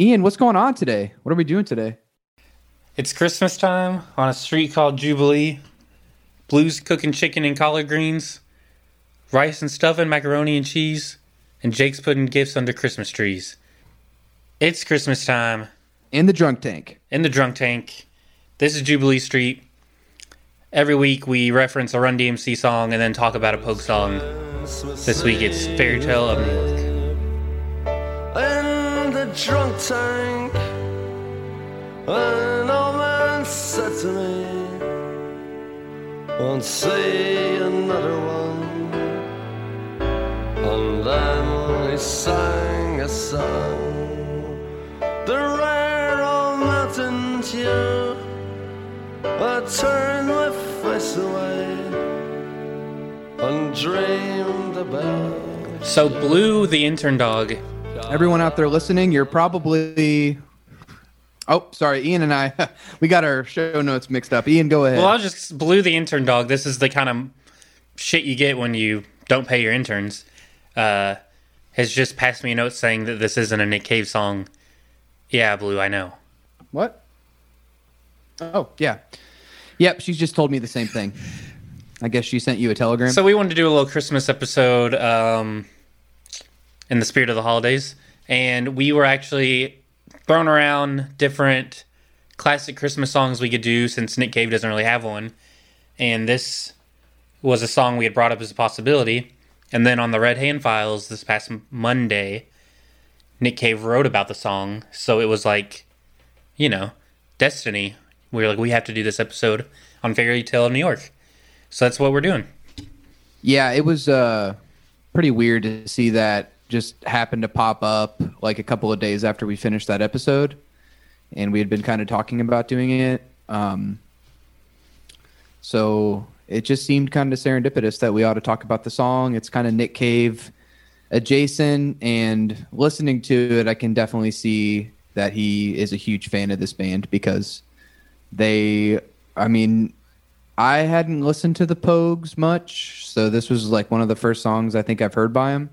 Ian, what's going on today? What are we doing today? It's Christmas time on a street called Jubilee. Blues cooking chicken and collard greens, rice and stuffing, macaroni and cheese, and Jake's putting gifts under Christmas trees. It's Christmas time In the drunk tank. in the drunk tank. This is Jubilee Street. Every week we reference a Run DMC song and then talk about a Pogue song. This week it's Fairy Tale of drunk tank. An old man said to me, Won't see another one. And then he sang a song, the rare old mountain dew. I turned my face away and dreamed about. So Blue the intern dog Everyone out there listening, you're probably. Oh, sorry, Ian and I, we got our show notes mixed up. Ian, go ahead. Well, I'll just Blue the intern dog. This is the kind of shit you get when you don't pay your interns. Uh, has just passed me a note saying that this isn't a Nick Cave song. Yeah, Blue, I know. what? Oh, yeah. Yep, she's just told me the same thing. I guess she sent you a telegram. So we wanted to do a little Christmas episode um, in the spirit of the holidays, and we were actually throwing around different classic Christmas songs we could do since Nick Cave doesn't really have one, and this was a song we had brought up as a possibility. And then on the Red Hand Files this past Monday, Nick Cave wrote about the song, so it was like, you know, destiny. We were like, we have to do this episode on Fairy Tale of New York. So that's what we're doing. Yeah, it was uh, pretty weird to see that just happened to pop up like a couple of days after we finished that episode, and we had been kind of talking about doing it. Um, so it just seemed kind of serendipitous that we ought to talk about the song. It's kind of Nick Cave adjacent, and listening to it, I can definitely see that he is a huge fan of this band because they, I mean, I hadn't listened to the Pogues much, so this was like one of the first songs I think I've heard by him.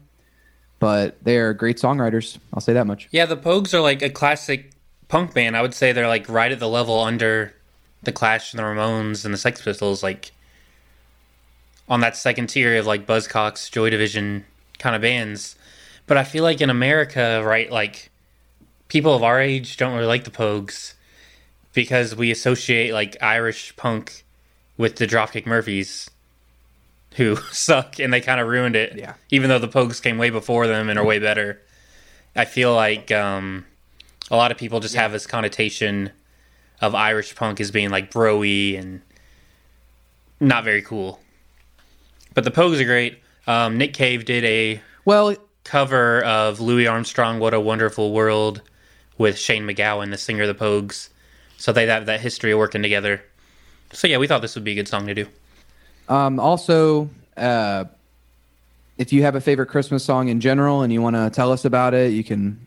But they are great songwriters. I'll say that much. Yeah, the Pogues are like a classic punk band. I would say they're like right at the level under the Clash and the Ramones and the Sex Pistols, like on that second tier of like Buzzcocks, Joy Division kind of bands. But I feel like in America, right, like people of our age don't really like the Pogues because we associate like Irish punk with the Dropkick Murphys, who suck and they kind of ruined it. Yeah. Even though the Pogues came way before them and are way better. I feel like um, a lot of people just have this connotation of Irish punk as being like broy and not very cool. But the Pogues are great. Um, Nick Cave did a Well, cover of Louis Armstrong, "What a Wonderful World," with Shane MacGowan, the singer of the Pogues. So they have that history of working together. So yeah, we thought this would be a good song to do. Um, also, uh, if you have a favorite Christmas song in general and you want to tell us about it, you can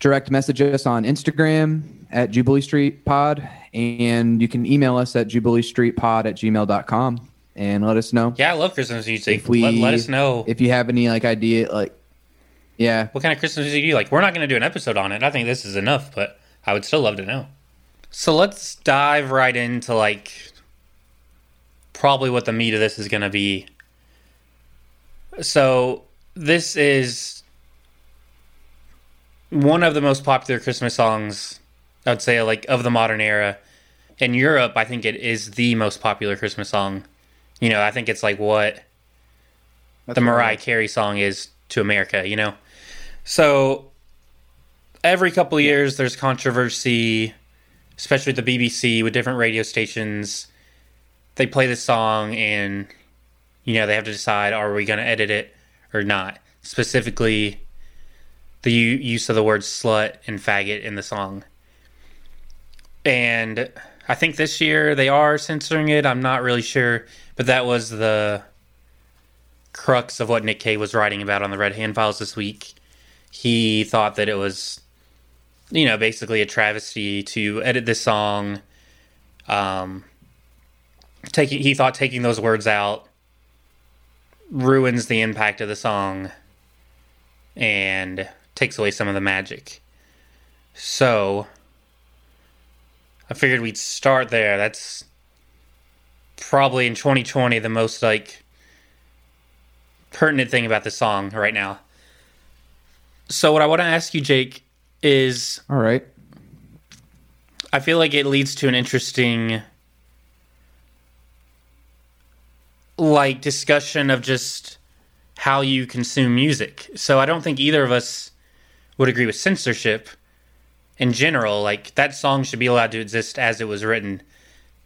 direct message us on Instagram at Jubilee Street Pod, and you can email us at jubileestreetpod at gmail.com and let us know. Yeah, I love Christmas music. If we let, let us know if you have any like idea like yeah what kind of Christmas music do you like. We're not going to do an episode on it. I think this is enough, but I would still love to know. So let's dive right into like probably what the meat of this is going to be. So this is one of the most popular Christmas songs, I would say, like of the modern era. In Europe, I think it is the most popular Christmas song. You know, I think it's like what the Mariah Carey song is to America, you know? So every couple of years there's controversy, especially with the BBC with different radio stations. They play this song and you know, they have to decide are we going to edit it or not. Specifically the u- use of the words slut and faggot in the song. And I think this year they are censoring it. I'm not really sure, but that was the crux of what Nick Cave was writing about on the Red Hand Files this week. He thought that it was, you know, basically a travesty to edit this song. Um, taking he thought taking those words out ruins the impact of the song and takes away some of the magic. So I figured we'd start there. That's probably in 2020 the most like pertinent thing about the song right now. So what I want to ask you, Jake, is All right. I feel like it leads to an interesting like discussion of just how you consume music. So I don't think either of us would agree with censorship in general. Like that song should be allowed to exist as it was written.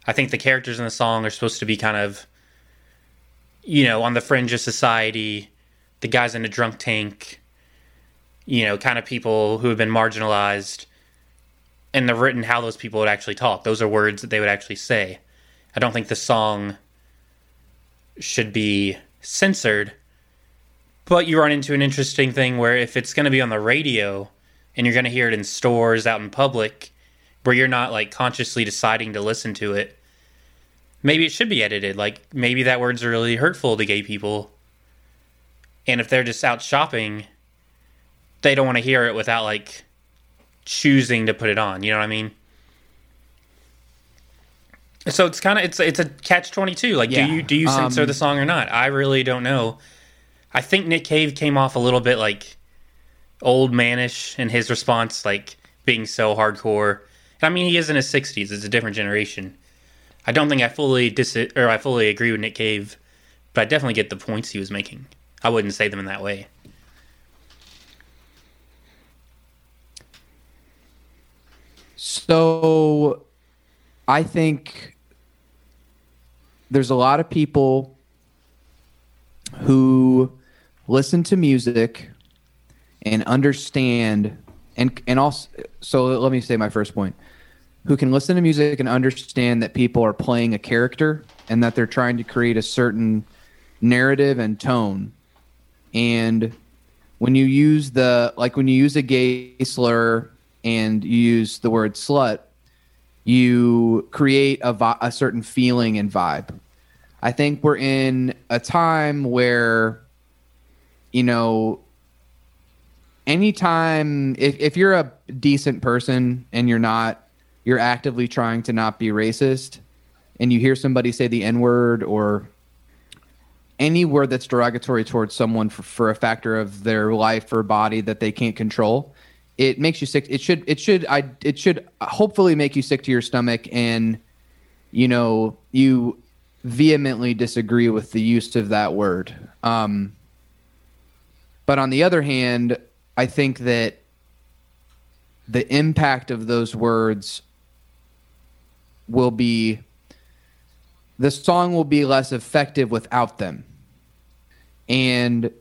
I think the characters in the song are supposed to be kind of you know, on the fringe of society, the guys in a drunk tank, you know, kind of people who have been marginalized and the written how those people would actually talk. Those are words that they would actually say. I don't think the song should be censored. But you run into an interesting thing where if it's going to be on the radio and you're going to hear it in stores out in public where you're not like consciously deciding to listen to it, maybe it should be edited. Like maybe that word's really hurtful to gay people. And if they're just out shopping, they don't want to hear it without like choosing to put it on. You know what I mean? So it's kind of it's it's a catch twenty two. Like, Yeah. do you do you censor Um, the song or not? I really don't know. I think Nick Cave came off a little bit like old manish in his response, like being so hardcore. I mean, he is in his sixties; it's a different generation. I don't think I fully dis or I fully agree with Nick Cave, but I definitely get the points he was making. I wouldn't say them in that way. So I think there's a lot of people who listen to music and understand and and also so let me say my first point. Who can listen to music and understand that people are playing a character and that they're trying to create a certain narrative and tone. And when you use the like when you use a gay slur and you use the word slut you create a, vi- a certain feeling and vibe. I think we're in a time where you know anytime if, if you're a decent person and you're not you're actively trying to not be racist and you hear somebody say the n-word or any word that's derogatory towards someone for, for a factor of their life or body that they can't control it makes you sick. It should it should i it should hopefully make you sick to your stomach and you know you vehemently disagree with the use of that word. Um but on the other hand i think that the impact of those words will be the song will be less effective without them. And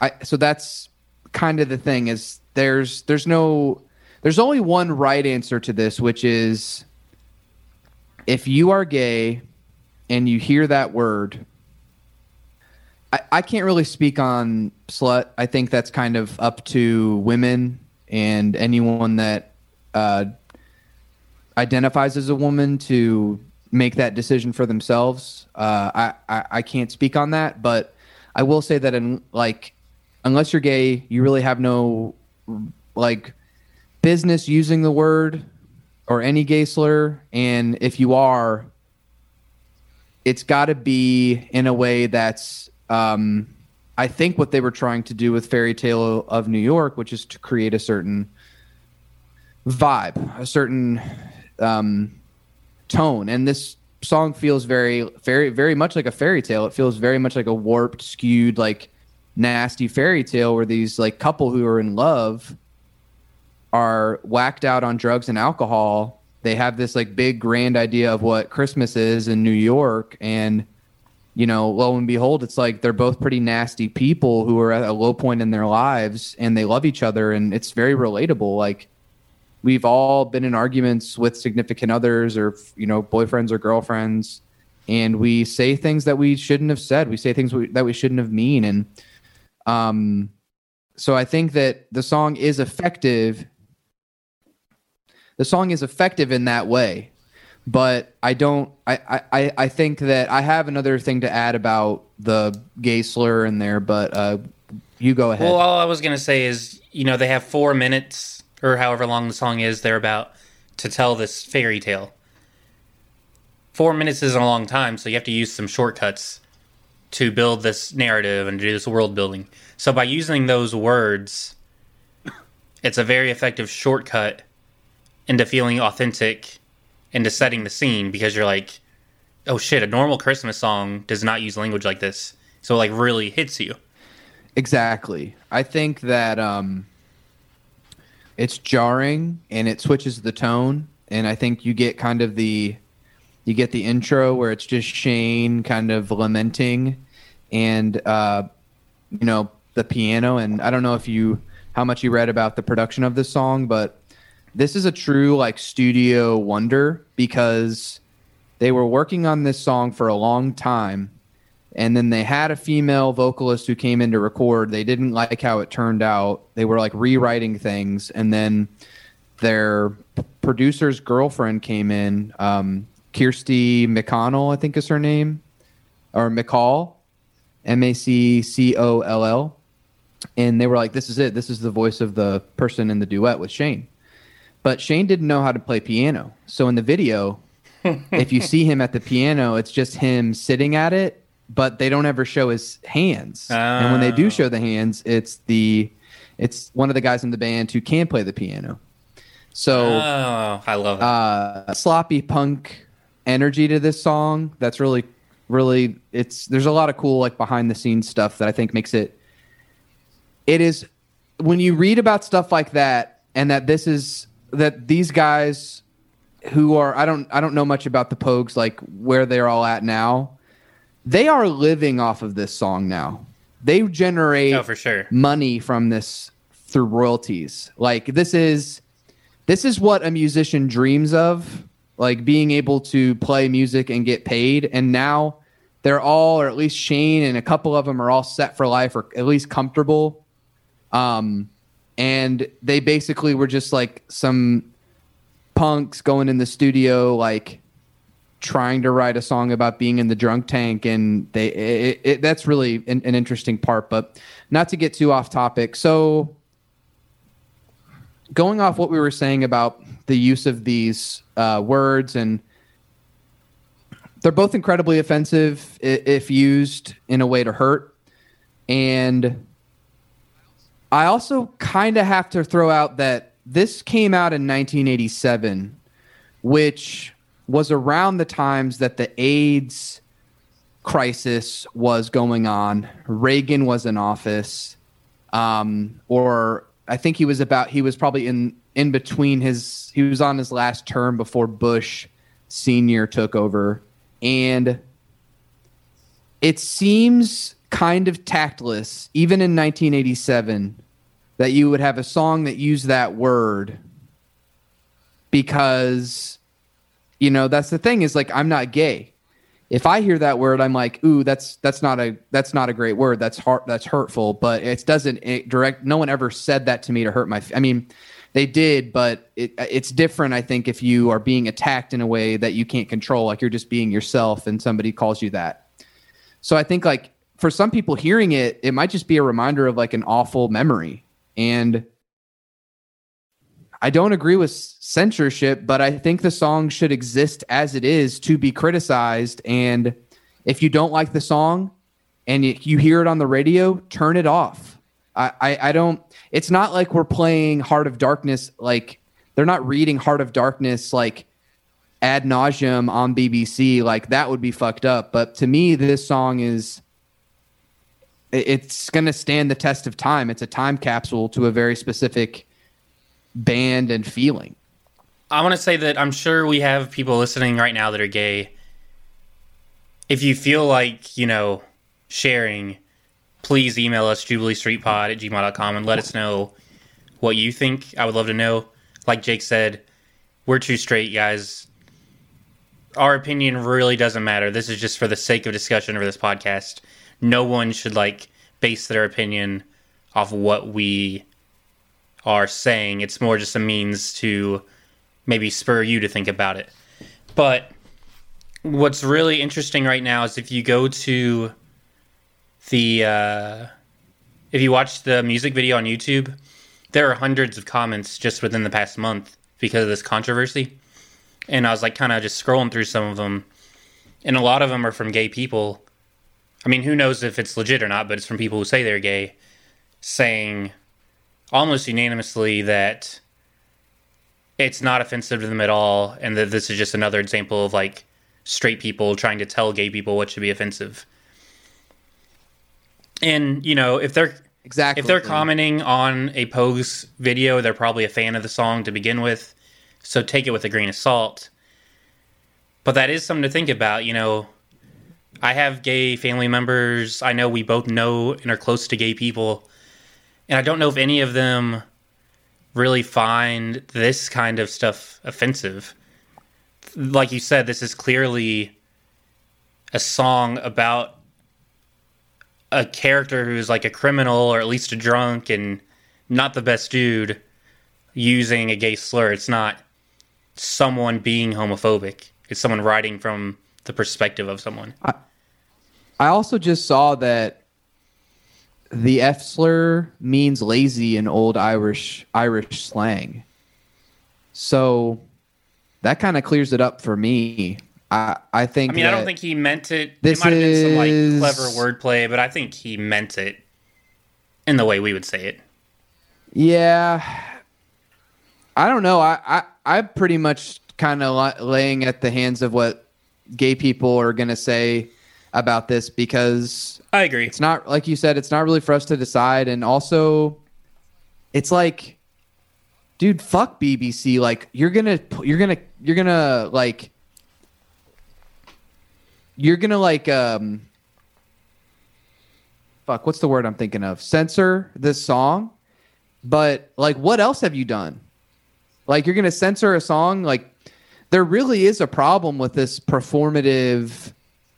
i so that's kind of the thing is there's there's no there's only one right answer to this which is if you are gay and you hear that word I, I can't really speak on slut i think that's kind of up to women and anyone that uh, identifies as a woman to make that decision for themselves. Uh, I, I I can't speak on that, but I will say that in like unless you're gay, you really have no like business using the word or any gay slur, and if you are, it's got to be in a way that's um, I think what they were trying to do with Fairy Tale of New York, which is to create a certain vibe, a certain um, tone, and this song feels very, very, very much like a fairy tale. It feels very much like a warped, skewed, like nasty fairy tale where these like couple who are in love are whacked out on drugs and alcohol. They have this like big grand idea of what Christmas is in New York and you know, lo and behold, it's like they're both pretty nasty people who are at a low point in their lives and they love each other and it's very relatable. Like we've all been in arguments with significant others or, you know, boyfriends or girlfriends and we say things that we shouldn't have said. We say things we, that we shouldn't have mean. And, um, so I think that the song is effective. The song is effective in that way but I don't. I, I I think that I have another thing to add about the gay slur in there, but uh, you go ahead. Well, all I was gonna say is, you know, they have four minutes or however long the song is, they're about to tell this fairy tale. Four minutes isn't a long time, so you have to use some shortcuts to build this narrative and do this world building. So by using those words, it's a very effective shortcut into feeling authentic, into setting the scene because you're like, oh shit, a normal Christmas song does not use language like this. So it like really hits you. Exactly. I think that um, it's jarring and it switches the tone, and I think you get kind of the you get the intro where it's just Shane kind of lamenting, and uh, you know the piano. And I don't know if you how much you read about the production of this song, but this is a true like studio wonder because they were working on this song for a long time. And then they had a female vocalist who came in to record. They didn't like how it turned out. They were like rewriting things. And then their producer's girlfriend came in um, kirsty mcconnell i think is her name or maccoll m-a-c-c-o-l-l and they were like this is it this is the voice of the person in the duet with shane but shane didn't know how to play piano so in the video if you see him at the piano it's just him sitting at it but they don't ever show his hands. And when they do Oh. show the hands, it's the it's one of the guys in the band who can play the piano. So Oh, I love it. uh, sloppy punk energy to this song. That's really, really. It's there's a lot of cool like behind the scenes stuff that I think makes it. It is when you read about stuff like that, and that this is that these guys who are I don't I don't know much about the Pogues like where they're all at now. They are living off of this song now. They generate oh, for sure. money from this through royalties. Like this is this is what a musician dreams of, like being able to play music and get paid. And now they're all, or at least Shane and a couple of them are all set for life or at least comfortable. Um, and they basically were just like some punks going in the studio, like trying to write a song about being in the drunk tank and they it, it, that's really an, an interesting part but not to get too off topic so going off what we were saying about the use of these uh, words and they're both incredibly offensive if used in a way to hurt and i also kind of have to throw out that this came out in 1987 which was around the times that the AIDS crisis was going on. Reagan was in office, um, or I think he was about. He was probably in in between his. He was on his last term before Bush Senior took over, and it seems kind of tactless, even in 1987, that you would have a song that used that word because you know that's the thing is like i'm not gay. If i hear that word i'm like ooh that's that's not a that's not a great word. That's heart that's hurtful. But it doesn't it direct no one ever said that to me to hurt my i mean they did but it, it's different i think if you are being attacked in a way that you can't control like you're just being yourself and somebody calls you that so i think like for some people hearing it it might just be a reminder of like an awful memory and I don't agree with censorship, but I think the song should exist as it is to be criticized. And if you don't like the song and you, hear it on the radio, turn it off. I, I, I don't, it's not like we're playing Heart of Darkness, like they're not reading Heart of Darkness like ad nauseum on BBC. Like that would be fucked up. But to me, this song is, it's going to stand the test of time. It's a time capsule to a very specific band and feeling. I want to say that I'm sure we have people listening right now that are gay. If you feel like, you know, sharing, please email us jubileestreetpod at gmail.com and let us know what you think. I would love to know. Like Jake said, we're too straight guys. Our opinion really doesn't matter. This is just for the sake of discussion for this podcast. No one should like base their opinion off what we are saying. It's more just a means to maybe spur you to think about it. But what's really interesting right now is if you go to the uh, if you watch the music video on YouTube, there are hundreds of comments just within the past month because of this controversy. And I was like kind of just scrolling through some of them. And a lot of them are from gay people. I mean, who knows if it's legit or not, but it's from people who say they're gay saying almost unanimously that it's not offensive to them at all and that this is just another example of like straight people trying to tell gay people what should be offensive. And, you know, if they're Exactly. if they're commenting on a Pogues video, they're probably a fan of the song to begin with. So take it with a grain of salt. But that is something to think about. You know, I have gay family members. I know we both know and are close to gay people. And I don't know if any of them really find this kind of stuff offensive. Like you said, this is clearly a song about a character who's like a criminal or at least a drunk and not the best dude using a gay slur. It's not someone being homophobic. It's someone writing from the perspective of someone. I also just saw that the F slur means lazy in old Irish Irish slang. So that kind of clears it up for me. I I think I mean, I don't think he meant it. This it might have been some is- like clever wordplay, but I think he meant it in the way we would say it. Yeah. I don't know. I I I'm pretty much kind of laying at the hands of what gay people are going to say about this because I agree. it's not like you said it's not really for us to decide and also it's like dude fuck bbc like you're gonna you're gonna you're gonna like you're gonna like um fuck what's the word i'm thinking of? Censor this song? But like what else have you done? Like you're gonna censor a song? Like there really is a problem with this performative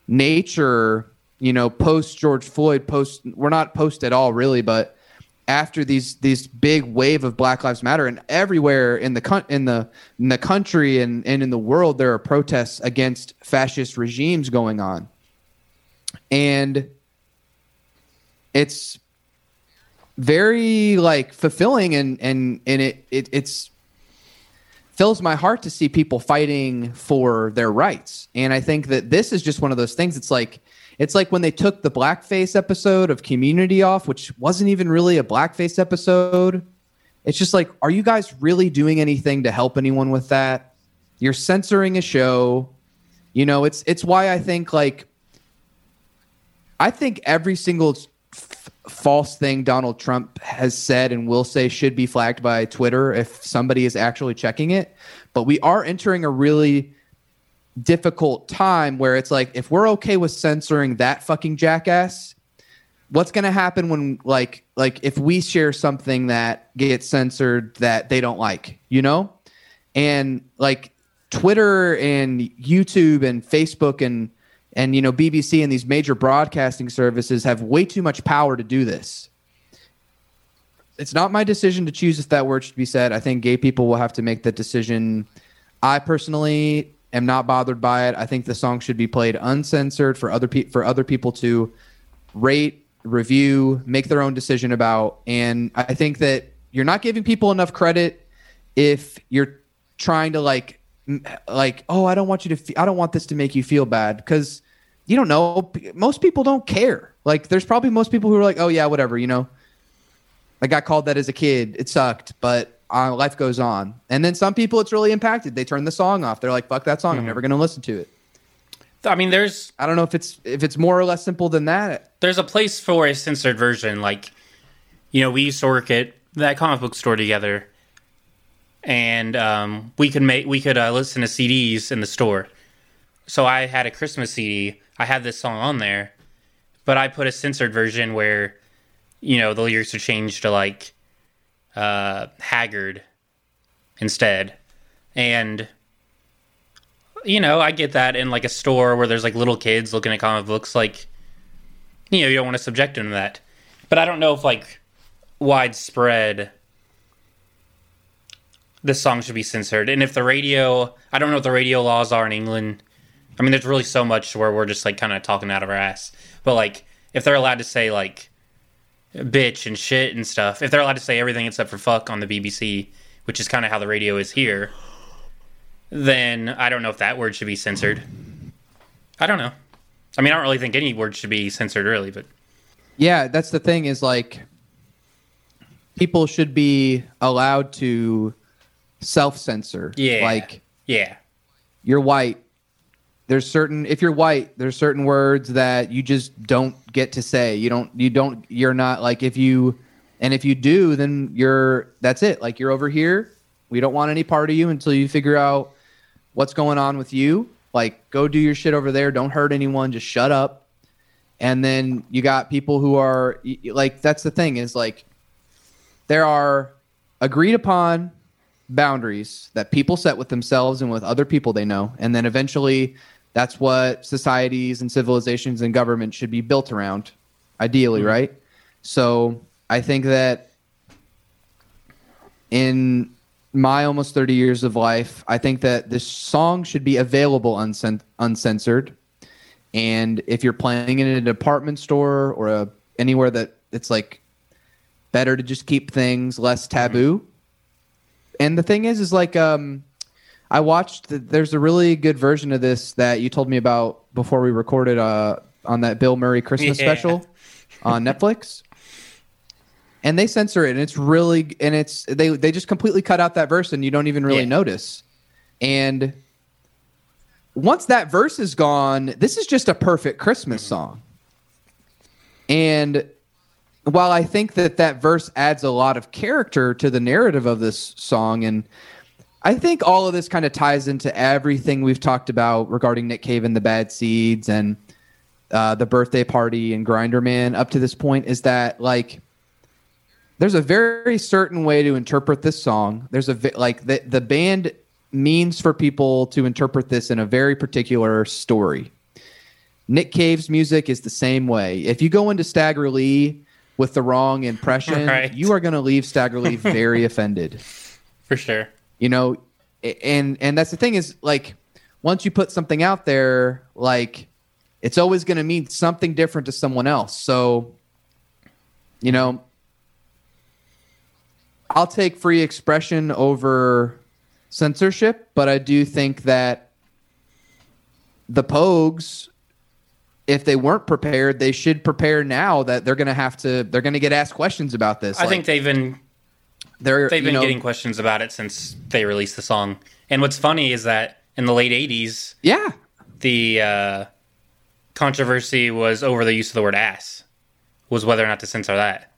nature you know post george floyd post we're not post at all really but after these these big wave of black lives matter and everywhere in the in the in the country and, and in the world there are protests against fascist regimes going on and it's very like fulfilling and and and it, it it's fills my heart to see people fighting for their rights. And I think that this is just one of those things. It's like it's like when they took the blackface episode of Community off, which wasn't even really a blackface episode. It's just like, are you guys really doing anything to help anyone with that? You're censoring a show. You know, it's it's why I think like I think every single f- false thing Donald Trump has said and will say should be flagged by Twitter if somebody is actually checking it. But we are entering a really difficult time where it's like if we're okay with censoring that fucking jackass, what's going to happen when like like if we share something that gets censored that they don't like, you know? And like Twitter and YouTube and Facebook and and you know BBC and these major broadcasting services have way too much power to do this. It's not my decision to choose if that word should be said. I think gay people will have to make that decision. I personally am not bothered by it. I think the song should be played uncensored for other pe- for other people to rate, review, make their own decision about. And I think that you're not giving people enough credit if you're trying to like like oh I don't want you to fe- I don't want this to make you feel bad because you don't know most people don't care. Like there's probably most people who are like oh yeah whatever you know. I got called that as a kid. It sucked, but uh, life goes on. And then some people, it's really impacted. They turn the song off. They're like, "Fuck that song. I'm never going to listen to it." I mean, there's I don't know if it's if it's more or less simple than that. there's a place for a censored version. Like, you know, we used to work at that comic book store together, and um, we could make we could uh, listen to CDs in the store. So I had a Christmas CD. I had this song on there, but I put a censored version where, you know, the lyrics are changed to like uh, Haggard instead, and you know, I get that in like a store where there's like little kids looking at comic books, like, you know, you don't want to subject them to that. But I don't know if like widespread this song should be censored. And if the radio, I don't know what the radio laws are in England. I mean, there's really so much where we're just like kind of talking out of our ass. But like, if they're allowed to say like bitch and shit and stuff, if they're allowed to say everything except for fuck on the BBC, which is kind of how the radio is here, then I don't know if that word should be censored. I don't know. I mean, I don't really think any word should be censored, really, but Yeah, that's the thing is like people should be allowed to self censor. yeah, Like yeah, you're white. There's certain if you're white, there's certain words that you just don't get to say. You don't you don't you're not like if you and if you do, then you're that's it. Like you're over here. We don't want any part of you until you figure out what's going on with you. Like go do your shit over there. Don't hurt anyone. Just shut up. And then you got people who are like that's the thing is like there are agreed upon boundaries that people set with themselves and with other people they know and then eventually that's what societies and civilizations and government should be built around ideally right? So i think that in my almost 30 years of life i think that this song should be available uncen- uncensored. And if you're playing it in a department store or a, anywhere that it's like better to just keep things less taboo. And the thing is is like um i watched the, there's a really good version of this that you told me about before we recorded uh on that bill murray christmas Yeah. special on netflix and they censor it and it's really and it's they they just completely cut out that verse and you don't even really Yeah. notice and once that verse is gone this is just a perfect christmas song and while I think that that verse adds a lot of character to the narrative of this song, and I think all of this kind of ties into everything we've talked about regarding Nick Cave and the Bad Seeds and uh, the birthday party and Grinderman up to this point, is that like there's a very certain way to interpret this song. There's a like the the band means for people to interpret this in a very particular story. Nick Cave's music is the same way. If you go into Stagger Lee with the wrong impression, Right. you are going to leave Stagger Lee very offended. for sure. You know, and and that's the thing is like once you put something out there, like it's always going to mean something different to someone else. So, you know, I'll take free expression over censorship, but I do think that the Pogues, if they weren't prepared, they should prepare now that they're going to have to, they're going to get asked questions about this. I think they've been they're, they've been know- getting questions about it since they released the song. And what's funny is that in the late '80s, yeah, the uh, controversy was over the use of the word "ass," was whether or not to censor that.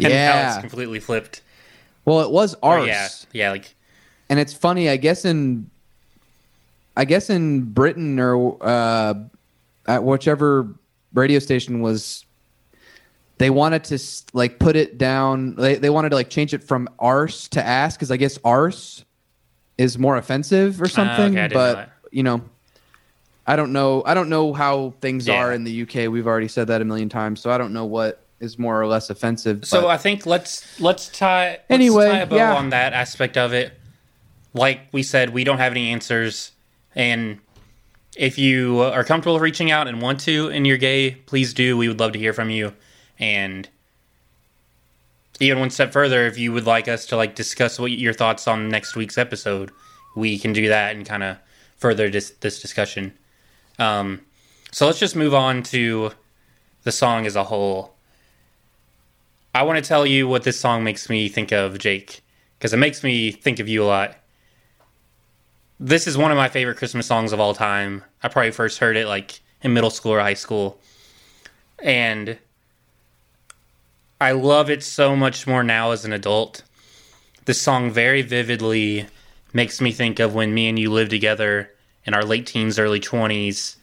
And now yeah. it's completely flipped. Well, it was Or, arse. yeah, yeah, like and it's funny. I guess in, I guess in Britain or uh, at whichever radio station was, they wanted to like put it down. They they wanted to like change it from arse to ass because I guess arse is more offensive or something. Ah, okay, didn't know but you know, I don't know. I don't know how things Yeah. are in the UK. We've already said that a million times, so I don't know what is more or less offensive. So but- I think let's let's tie let's Anyway, tie a bow yeah. on that aspect of it. Like we said, we don't have any answers, and if you are comfortable reaching out and want to, and you're gay, please do. We would love to hear from you, and even one step further, if you would like us to like discuss what your thoughts on next week's episode, we can do that and kind of further dis- this discussion. Um, so let's just move on to the song as a whole. I want to tell you what this song makes me think of, Jake, because it makes me think of you a lot. This is one of my favorite Christmas songs of all time. I probably first heard it like in middle school or high school. And I love it so much more now as an adult. This song very vividly makes me think of when me and you lived together in our late teens, early 20s,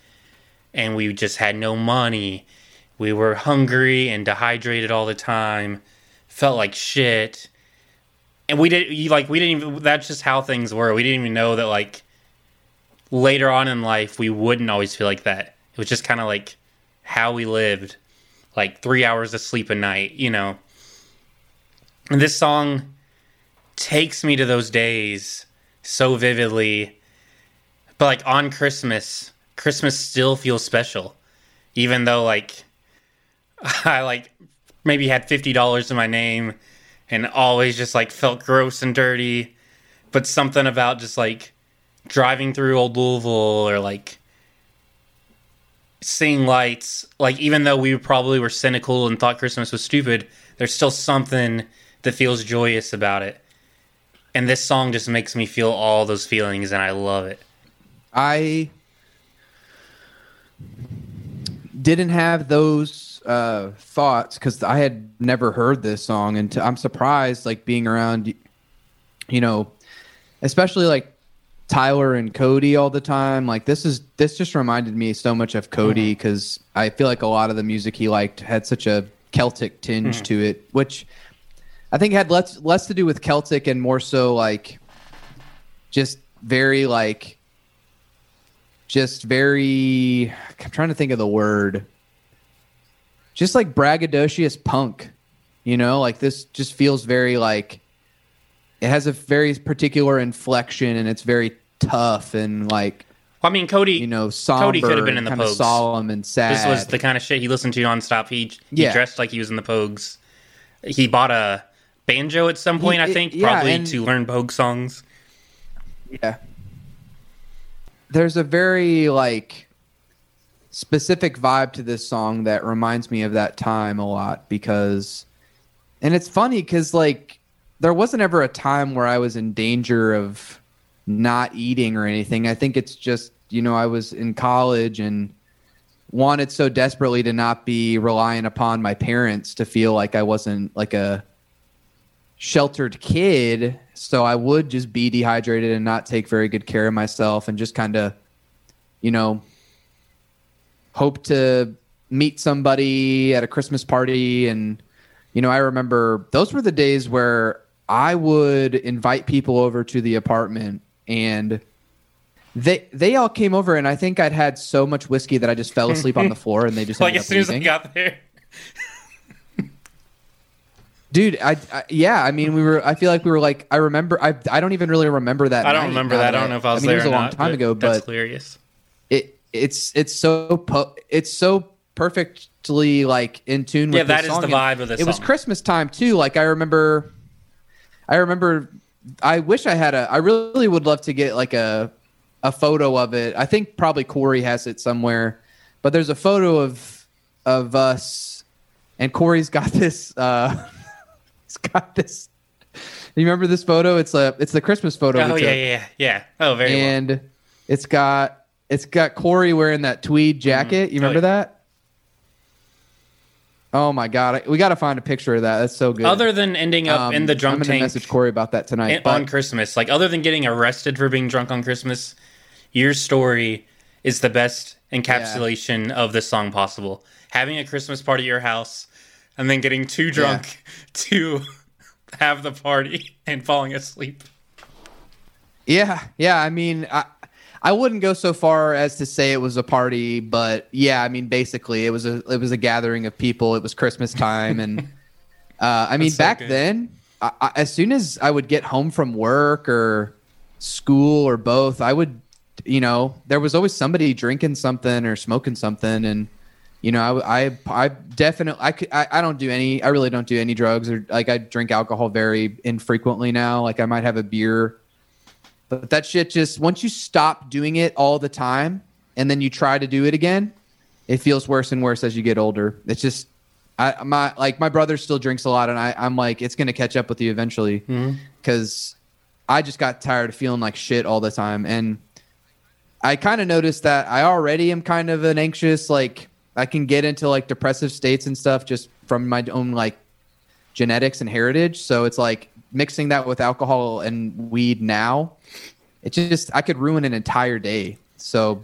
and we just had no money. We were hungry and dehydrated all the time felt like shit. And we didn't like we didn't even that's just how things were. We didn't even know that like later on in life we wouldn't always feel like that. It was just kind of like how we lived like three hours of sleep a night you know and this song takes me to those days so vividly but like on christmas christmas still feels special even though like I like maybe had fifty dollars in my name, and always just like felt gross and dirty. But something about just like driving through old Louisville or like seeing lights, like even though we probably were cynical and thought Christmas was stupid, there's still something that feels joyous about it. And this song just makes me feel all those feelings and I love it. I didn't have those uh, thoughts because I had never heard this song, and i I'm surprised, like being around, you know, especially like Tyler and Cody all the time. Like this is this just reminded me so much of Cody because mm-hmm. I feel like a lot of the music he liked had such a Celtic tinge mm-hmm. to it, which I think had less less to do with Celtic and more so like just very like just very I'm trying to think of the word. Just like braggadocious punk. You know, like this just feels very like it has a very particular inflection and it's very tough and like I mean, Cody, you know, somber, Cody could have been in the Pogues. solemn and sad. This was the kind of shit he listened to nonstop. He he yeah. dressed like he was in the Pogues. He bought a banjo at some point, he, I think, yeah, probably to learn Pogue songs. Yeah. There's a very like specific vibe to this song that reminds me of that time a lot because and it's funny cuz like there wasn't ever a time where I was in danger of not eating or anything. I think it's just, you know, I was in college and wanted so desperately to not be relying upon my parents to feel like I wasn't like a sheltered kid. So I would just be dehydrated and not take very good care of myself and just kind of, you know, hope to meet somebody at a Christmas party. And, you know, I remember those were the days where I would invite people over to the apartment and they they all came over and I think I'd had so much whiskey that I just fell asleep on the floor and they just like as soon leaving. as I got there. Dude, I, I, yeah, I mean we were I feel like we were like I remember I I don't even really remember that. I don't remember that. I don't know if I was I mean, there. It was a long not, time ago, but hilarious. It it's it's so po- it's so perfectly like in tune with yeah that is the vibe of this. It song. was Christmas time too. Like I remember, I remember I wish I had a. I really would love to get like a a photo of it. I think probably Corey has it somewhere, but there's a photo of of us, and Corey's got this. uh He's got this. You remember this photo? It's a it's the Christmas photo. Oh yeah, yeah, yeah. Oh, very. And well. it's got it's got Corey wearing that tweed jacket. Mm-hmm. You remember oh, yeah. that? Oh my god, we got to find a picture of that. That's so good. Other than ending up um, in the drunk I'm tank, message Corey about that tonight. but... on Christmas, like other than getting arrested for being drunk on Christmas, your story is the best encapsulation yeah. of this song possible. Having a Christmas party at your house, and then getting too drunk yeah. to have the party and falling asleep. Yeah, yeah. I mean, I, I wouldn't go so far as to say it was a party, but yeah, I mean, basically, it was a it was a gathering of people. It was Christmas time, and uh, I mean, so back good. then, I, I, as soon as I would get home from work or school or both, I would, you know, there was always somebody drinking something or smoking something, and you know, I I, I definitely I, could, I I don't do any I really don't do any drugs or like I drink alcohol very infrequently now. Like I might have a beer but that shit just once you stop doing it all the time and then you try to do it again, it feels worse and worse as you get older. It's just I my like my brother still drinks a lot and I I'm like it's going to catch up with you eventually mm-hmm. cuz I just got tired of feeling like shit all the time and I kind of noticed that I already am kind of an anxious like I can get into like depressive states and stuff just from my own like genetics and heritage. So it's like mixing that with alcohol and weed now, it just I could ruin an entire day. So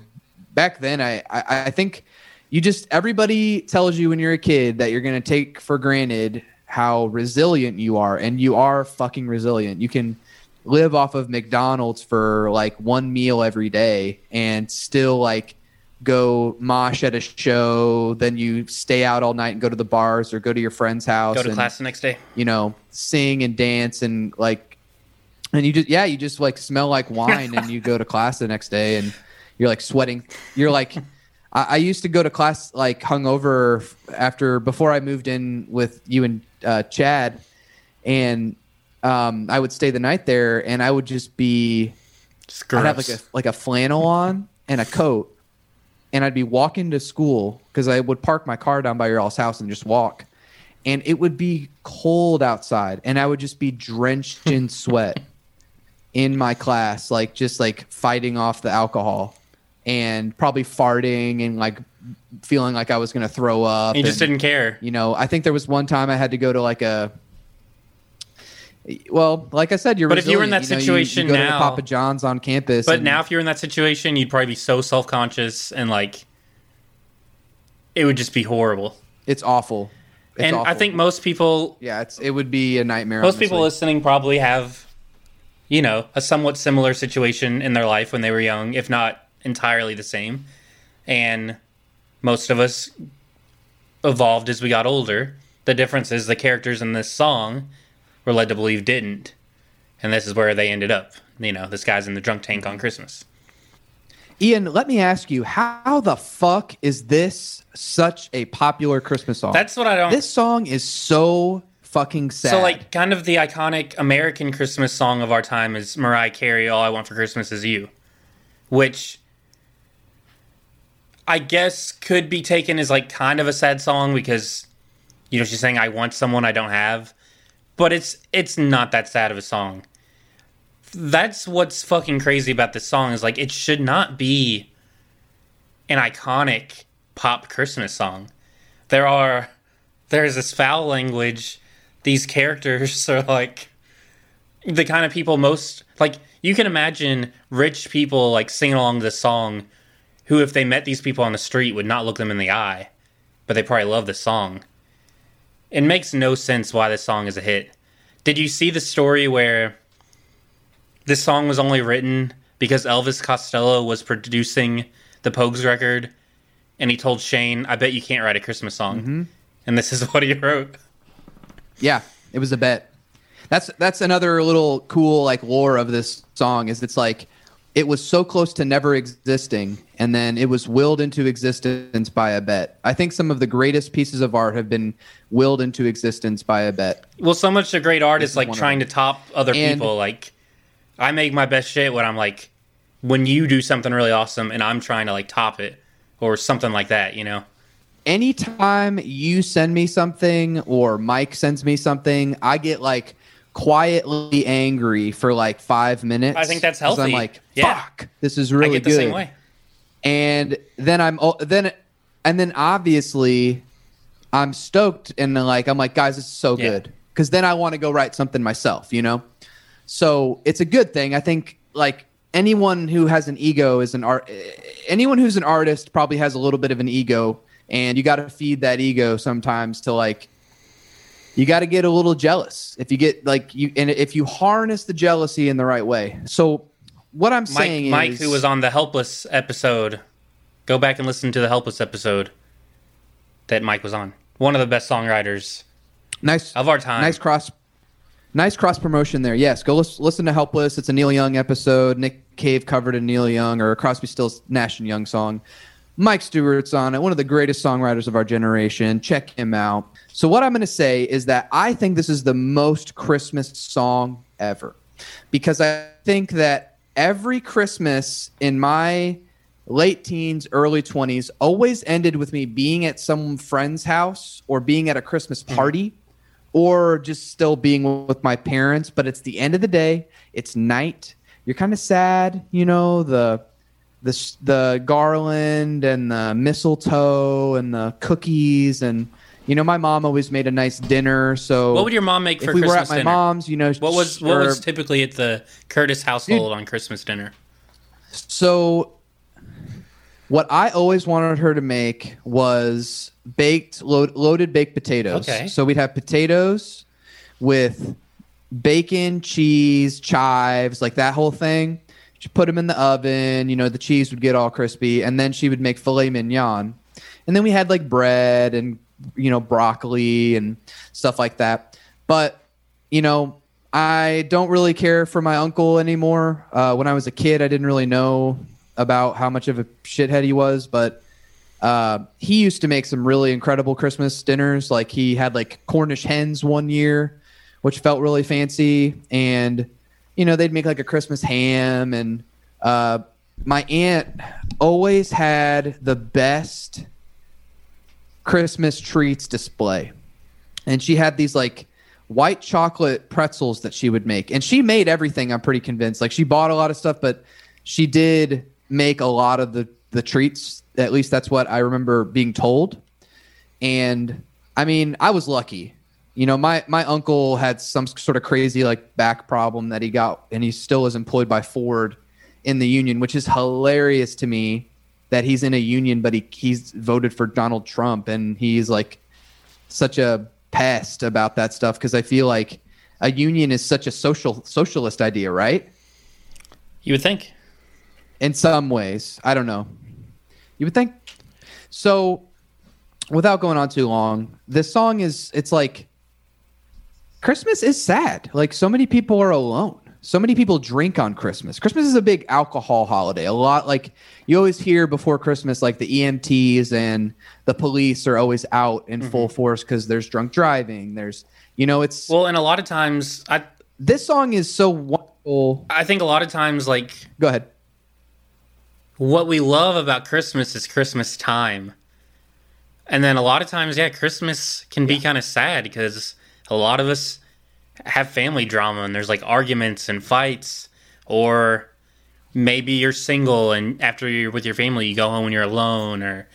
back then, I I, I think you just everybody tells you when you're a kid that you're gonna take for granted how resilient you are, and you are fucking resilient. You can live off of McDonald's for like one meal every day and still like go mosh at a show, then you stay out all night and go to the bars or go to your friend's house. Go to and, class the next day. You know, sing and dance and like, and you just yeah, you just like smell like wine and you go to class the next day and you're like sweating. You're like, I, I used to go to class like hungover after before I moved in with you and uh, Chad, and um, I would stay the night there, and I would just be I'd have like a like a flannel on and a coat, and I'd be walking to school because I would park my car down by your all's house and just walk, and it would be cold outside, and I would just be drenched in sweat in my class, like just like fighting off the alcohol, and probably farting and like feeling like I was gonna throw up. You just and- didn't care. you know, I think there was one time I had to go to like a. Well, like I said, you're. But if you were in that You know, you- situation you, go to now- Papa John's on campus. But and- now, if you're in that situation, you'd probably be so self conscious and like it would just be horrible. it's awful. It's and I think most people, yeah, it's it would be a nightmare. most people listening probably have, you know, a somewhat similar situation in their life when they were young, if not entirely the same. And most of us evolved as we got older. The difference is the characters in this song were led to believe didn't. And this is where they ended up. You know, this guy's in the drunk tank on Christmas. Ian, let me ask you, how the fuck is this such a popular Christmas song? That's what I don't. this song is so fucking sad. So, like, kind of the iconic American Christmas song of our time is Mariah Carey, All I Want for Christmas Is You, which I guess could be taken as, like, kind of a sad song because, you know, she's saying, I want someone I don't have. But it's it's not that sad of a song. That's what's fucking crazy about this song is like it should not be an iconic pop Christmas song. There are there's this foul language. These characters are like the kind of people most like you can imagine rich people like singing along this song who if they met these people on the street would not look them in the eye, but they probably love the song. It makes no sense why this song is a hit. Did you see the story where this song was only written because Elvis Costello was producing the Pogues record and he told Shane, I bet you can't write a Christmas song. Mm-hmm. And this is what he wrote. Yeah, it was a bet. That's that's another little cool like lore of this song is it's like it was so close to never existing and then it was willed into existence by a bet. I think some of the greatest pieces of art have been willed into existence by a bet. Well, so much a great artist is like trying to top other And- people. Like, I make my best shit when I'm like, when you do something really awesome and I'm trying to like top it or something like that, you know? anytime you send me something or Mike sends me something, I get like quietly angry for like five minutes. I think that's 'cause I'm healthy. like, Yeah. fuck, this is really I get the good. same way. And then I'm then and then obviously I'm stoked and like I'm like, guys, this is so Yeah. good because then I want to go write something myself, you know. So it's a good thing. I think like anyone who has an ego is an art. Anyone who's an artist probably has a little bit of an ego, and you got to feed that ego sometimes to like. You got to get a little jealous if you get like you, and if you harness the jealousy in the right way. So what I'm Mike, saying Mike, is, who was on the Helpless episode, go back and listen to the Helpless episode that Mike was on. One of the best songwriters nice of our time. Nice cross, nice cross promotion there. Yes, go lis- listen to "Helpless." It's a Neil Young episode. Nick Cave covered a Neil Young or a Crosby, Stills, Nash and Young song. Mike Stewart's on it. One of the greatest songwriters of our generation. Check him out. So what I'm going to say is that I think this is the most Christmas song ever, because I think that every Christmas in my late teens, early 20s always ended with me being at some friend's house or being at a Christmas mm-hmm. party or just still being with my parents. But it's the end of the day, it's night. You're kind of sad, you know, the the the garland and the mistletoe and the cookies and you know my mom always made a nice dinner so what would your mom make if for we Christmas were at my dinner? mom's you know what was what was typically at the Curtis household on Christmas dinner? So, what I always wanted her to make was baked, load, loaded baked potatoes. Okay. So we'd have potatoes with bacon, cheese, chives, like that whole thing. She put them in the oven. You know, the cheese would get all crispy, and then she would make filet mignon. And then we had like bread and you know broccoli and stuff like that. But you know, I don't really care for my uncle anymore. Uh, when I was a kid, I didn't really know about how much of a shithead he was, but Uh, he used to make some really incredible Christmas dinners. Like he had like Cornish hens one year, which felt really fancy, and you know they'd make like a Christmas ham. And uh, my aunt always had the best Christmas treats display, and she had these like white chocolate pretzels that she would make. And she made everything, I'm pretty convinced. Like she bought a lot of stuff, but she did make a lot of the the treats. At least that's what I remember being told. And I mean, I was lucky. You know, my my uncle had some sort of crazy like back problem that he got and he still is employed by Ford in the union, which is hilarious to me that he's in a union but he he's voted for Donald Trump and he's like such a pest about that stuff because I feel like a union is such a social socialist idea, right? You would think. In some ways, I don't know. You would think. So, without going on too long, this song is it's like Christmas is sad. Like so many people are alone. So many people drink on Christmas. Christmas is a big alcohol holiday. A lot like you always hear before Christmas, like the EMTs and the police are always out in full mm-hmm. force because there's drunk driving. There's, you know, it's Well, and a lot of times, I this song is so wonderful. I think a lot of times, like Go ahead. what we love about Christmas is Christmas time. And then a lot of times, yeah, Christmas can be kind of sad because a lot of us have family drama and there's like arguments and fights, or maybe you're single and after you're with your family, you go home when you're alone, or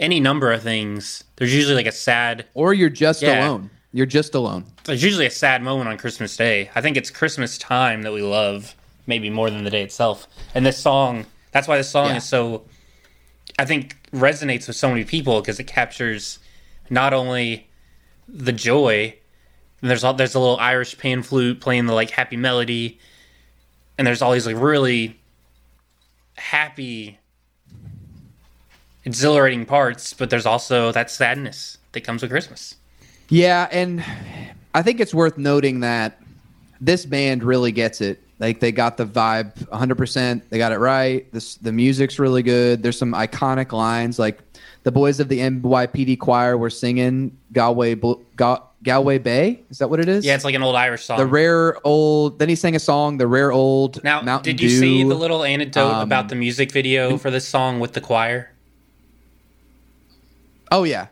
any number of things. There's usually like a sad, Or you're just Yeah. alone. You're just alone. there's usually a sad moment on Christmas Day. I think it's Christmas time that we love, maybe more than the day itself. And this song, that's why this song Yeah. is so, I think, resonates with so many people because it captures not only the joy, and there's all there's a little Irish pan flute playing the like happy melody, and there's all these like really happy, exhilarating parts, but there's also that sadness that comes with Christmas. Yeah, and I think it's worth noting that this band really gets it. Like they got the vibe 100%. They got it right. This the music's really good. There's some iconic lines like the boys of the NYPD choir were singing Galway Bl- Galway Bay. Is that what it is? Yeah, it's like an old Irish song. the rare old. Then he sang a song, the rare old Now, Mountain did you Dew. see the little anecdote um, about the music video for this song with the choir? Oh yeah.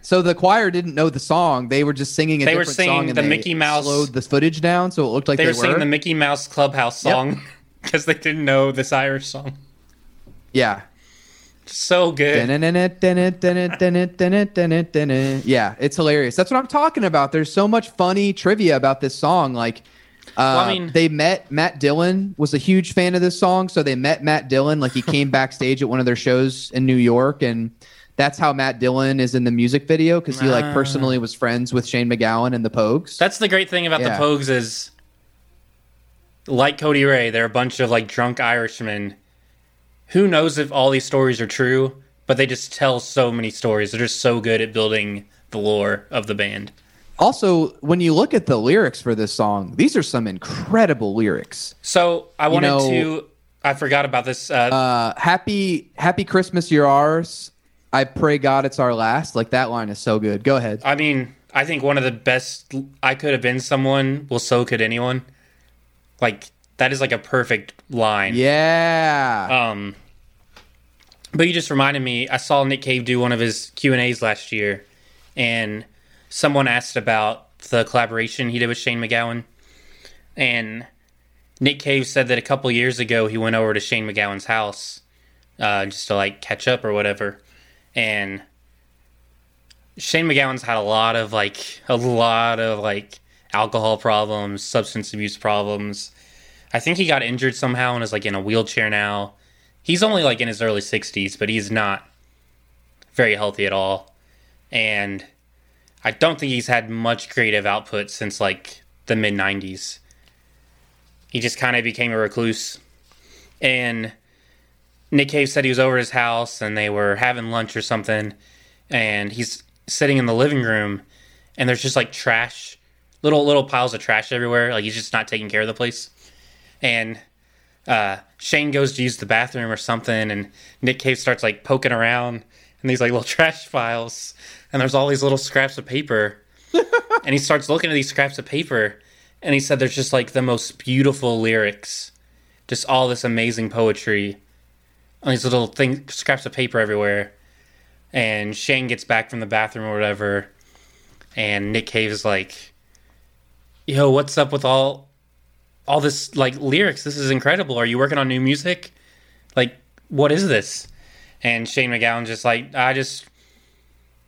So the choir didn't know the song. They were just singing a They were singing song and the they Mickey Mouse- slowed the footage down so it looked like They, they, were singing the Mickey Mouse Clubhouse song because they didn't know this Irish song. yeah. So good. Yeah, it's hilarious. That's what I'm talking about. There's so much funny trivia about this song. Like, uh, I mean- they met Matt Dillon was a huge fan of this song, so they met Matt Dillon. Like, he came backstage at one of their shows in New York, and that's how Matt Dillon is in the music video because he like personally personally was friends with Shane MacGowan and the Pogues. That's the great thing about Yeah. the Pogues is, like Cody Ray, they're a bunch of like drunk Irishmen. Who knows if all these stories are true? But they just tell so many stories. They're just so good at building the lore of the band. also, when you look at the lyrics for this song, these are some incredible lyrics. So I wanted know- to. I forgot about this. Uh, uh happy happy christmas you're ours i pray god it's our last like that line is so good go ahead I mean, I think one of the best. I could have been someone. Well, so could anyone. Like that is like a perfect line. yeah Um, but you just reminded me. I saw Nick Cave do one of his Q and A's last year, and someone asked about the collaboration he did with Shane MacGowan, and Nick Cave said that a couple years ago he went over to Shane MacGowan's house, uh, just to like catch up or whatever, and Shane MacGowan's had a lot of like a lot of like alcohol problems, substance abuse problems. I think he got injured somehow and is like in a wheelchair now. He's only like in his early 60s, but he's not very healthy at all. And I don't think he's had much creative output since like the mid 90s. He just kind of became a recluse. And Nick Cave said he was over his house and they were having lunch or something. And he's sitting in the living room and there's just like trash, little little piles of trash everywhere. Like he's just not taking care of the place and uh, Shane goes to use the bathroom or something, and Nick Cave starts like poking around, and these like little trash files, and there's all these little scraps of paper. and he starts looking at these scraps of paper, and he said there's just like the most beautiful lyrics, just all this amazing poetry on these little thing scraps of paper everywhere. And Shane gets back from the bathroom or whatever, and Nick Cave is like, "Yo, what's up with all all this like lyrics? This is incredible. Are you working on new music? Like, what is this?" And Shane MacGowan's just like, "I just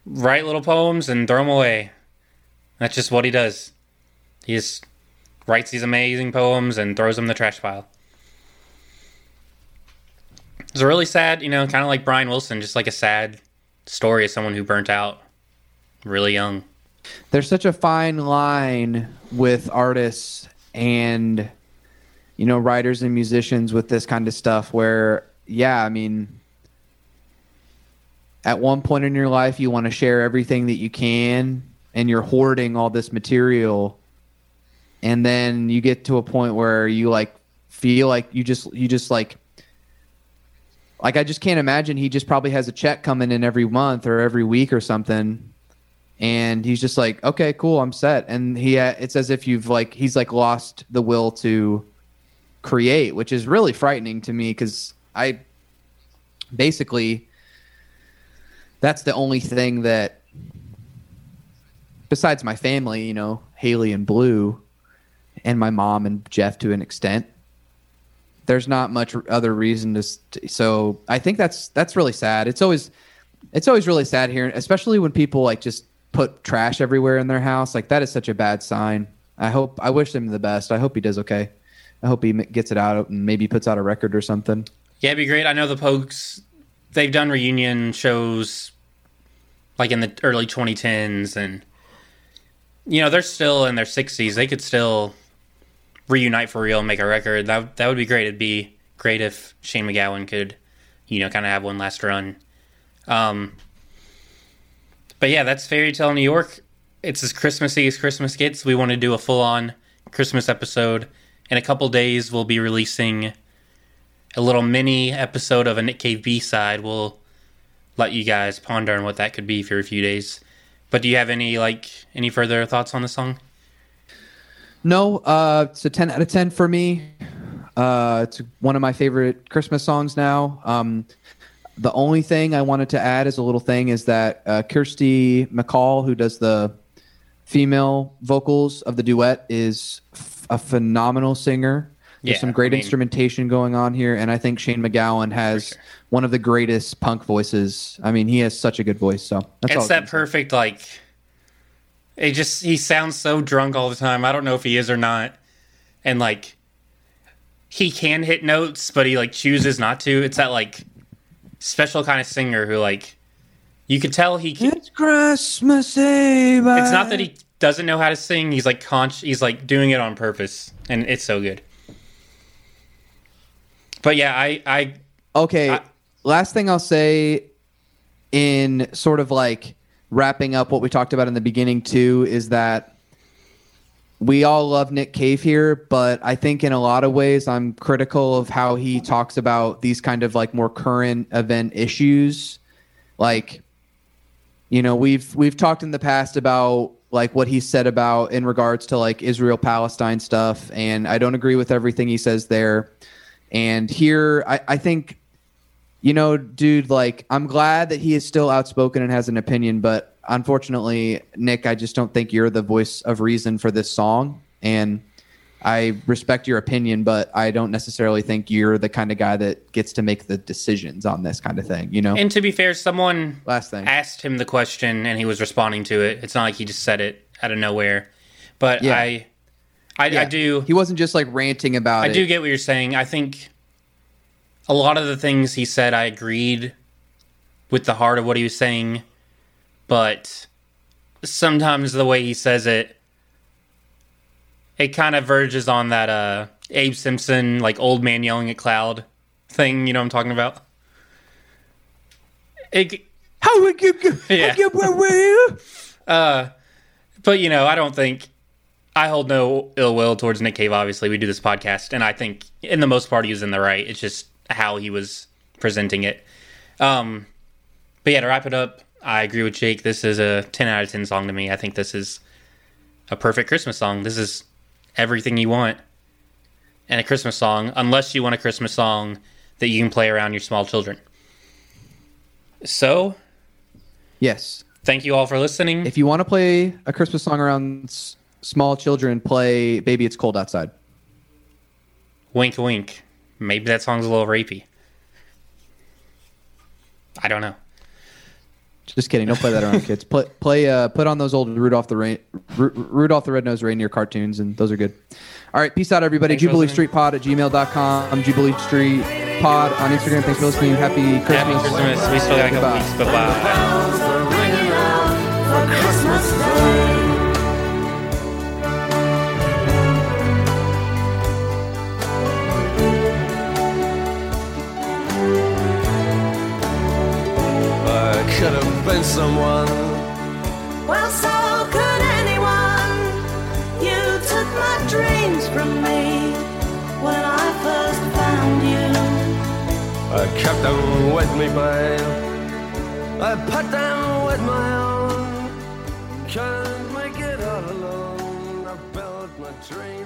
write little poems and throw them away. That's just what he does. He just writes these amazing poems and throws them in the trash pile." It's really sad, you know, kind of like Brian Wilson, just like a sad story of someone who burnt out really young. There's such a fine line with artists and you know writers and musicians with this kind of stuff where yeah, I mean at one point in your life you want to share everything that you can and you're hoarding all this material and then you get to a point where you like feel like you just you just like like I just can't imagine he just probably has a check coming in every month or every week or something and he's just like okay cool I'm set. And he uh, it's as if you've like he's like lost the will to create which is really frightening to me cuz I basically that's the only thing that besides my family, you know, Haley and Blue and my mom and Jeff to an extent there's not much other reason to st- so i think that's that's really sad. It's always it's always really sad here especially when people like just put trash everywhere in their house like that is such a bad sign i hope i wish him the best i hope he does okay i hope he gets it out and maybe puts out a record or something Yeah, it'd be great. I know the Pogues, they've done reunion shows like in the early 2010s, and, you know, they're still in their 60s. They could still reunite for real and make a record. That, that would be great. It'd be great if Shane MacGowan could, you know, kind of have one last run. Um, but yeah, that's Fairy Tale New York. It's as Christmassy as Christmas gets. We want to do a full on Christmas episode. In a couple days, we'll be releasing a little mini episode of a Nick Cave B side. We'll let you guys ponder on what that could be for a few days. But do you have any like any further thoughts on the song? No, uh, it's a 10 out of 10 for me. Uh, it's one of my favorite Christmas songs now. Um, the only thing I wanted to add as a little thing is that uh, Kirsty MacColl, who does the female vocals of the duet, is f- a phenomenal singer. There's Yeah, some great I mean- instrumentation going on here, and I think Shane MacGowan has sure. one of the greatest punk voices. I mean, he has such a good voice. So that's it's that can say. perfect like it just he sounds so drunk all the time. I don't know if he is or not. And like he can hit notes, but he like chooses not to. It's that like special kind of singer who like you could tell he can, It's Christmas Eve. it's not that he doesn't know how to sing. He's like conch. He's like doing it on purpose, and it's so good. But yeah, I I Okay. I- last thing I'll say in sort of like wrapping up what we talked about in the beginning too is that we all love Nick Cave here, but I think in a lot of ways I'm critical of how he talks about these kind of like more current event issues. Like you know, we've we've talked in the past about like what he said about in regards to like Israel Palestine stuff and I don't agree with everything he says there. And here I, I think you know, dude, like I'm glad that he is still outspoken and has an opinion, but unfortunately, Nick, I just don't think you're the voice of reason for this song. And I respect your opinion, but I don't necessarily think you're the kind of guy that gets to make the decisions on this kind of thing, you know? and to be fair, someone Last thing. asked him the question and he was responding to it. It's not like he just said it out of nowhere. But Yeah. I, I, I do, He wasn't just like ranting about I it. do get what you're saying. I think a lot of the things he said, I agreed with the heart of what he was saying, but sometimes the way he says it, it kind of verges on that uh, Abe Simpson, like old man yelling at cloud thing. You know what I'm talking about? It, How would you? Yeah. Uh, but you know, I don't think I hold no ill will towards Nick Cave. Obviously, we do this podcast, and I think in the most part he was in the right. It's just how he was presenting it. Um, But yeah, to wrap it up, I agree with Jake. This is a 10 out of 10 song to me. I think this is a perfect Christmas song. This is everything you want in a Christmas song, unless you want a Christmas song that you can play around your small children. So, Yes. thank you all for listening. If you want to play a Christmas song around s- small children, play "Baby It's Cold Outside." wink, wink. Maybe that song's a little rapey. I don't know. Just kidding. Don't play that around kids. Play, play, uh, put on those old Rudolph the Rain, Ru- Rudolph the Red-Nosed Reindeer cartoons, and those are good. All right, peace out, everybody. Thanks Jubilee. Street Pod at gmail.com. Jubilee Street Pod on Instagram. Thanks for listening. Happy Christmas. Happy Christmas. We still got a couple Goodbye. weeks. Bye bye. bells are ringing out for Christmas Day. I could have been someone. Well, so could anyone. You took my dreams from me when I first found you. I kept them with me, babe. I put them with my own. Can't make it all alone. I built my dreams.